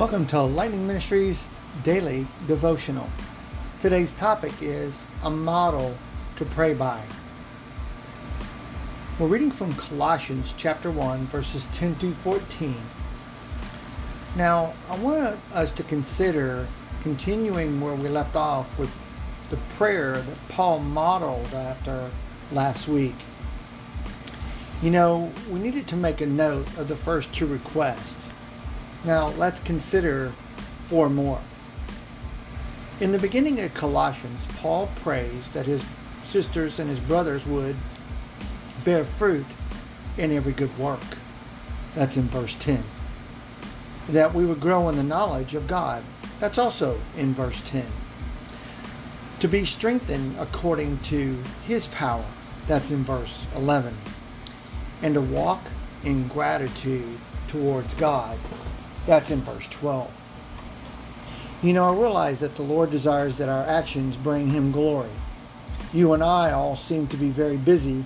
Welcome to Lightning Ministries Daily Devotional. Today's topic is a model to pray by. We're reading from Colossians chapter 1, verses 10 through 14. Now, I want us to consider continuing where we left off with the prayer that Paul modeled after last week. You know, we needed to make a note of the first two requests now let's consider four more. In the beginning of Colossians, Paul prays that his sisters and his brothers would bear fruit in every good work. That's in verse 10. That we would grow in the knowledge of God. That's also in verse 10. To be strengthened according to his power. That's in verse 11. And to walk in gratitude towards God. That's in verse 12. You know, I realize that the Lord desires that our actions bring Him glory. You and I all seem to be very busy,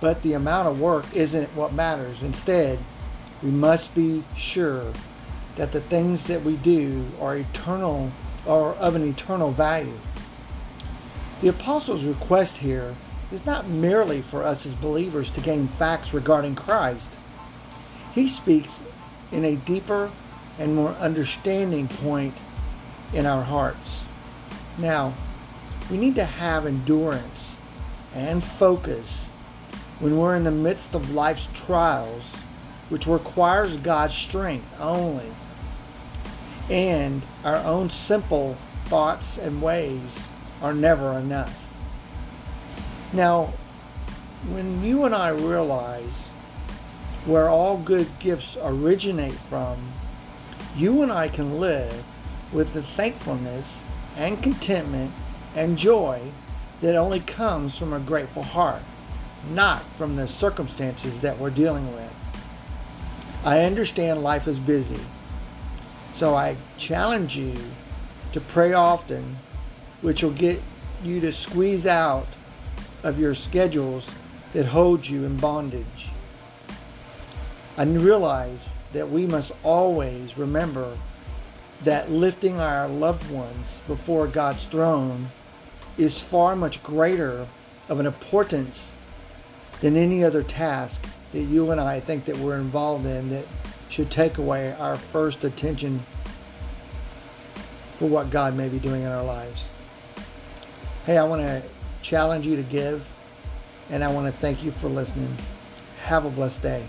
but the amount of work isn't what matters. Instead, we must be sure that the things that we do are eternal or of an eternal value. The apostles' request here is not merely for us as believers to gain facts regarding Christ. He speaks in a deeper and more understanding point in our hearts. Now, we need to have endurance and focus when we're in the midst of life's trials, which requires God's strength only. And our own simple thoughts and ways are never enough. Now, when you and I realize where all good gifts originate from, you and I can live with the thankfulness and contentment and joy that only comes from a grateful heart, not from the circumstances that we're dealing with. I understand life is busy, so I challenge you to pray often, which will get you to squeeze out of your schedules that hold you in bondage. I realize that we must always remember that lifting our loved ones before God's throne is far much greater of an importance than any other task that you and I think that we're involved in that should take away our first attention for what God may be doing in our lives. Hey, I want to challenge you to give, and I want to thank you for listening. Have a blessed day.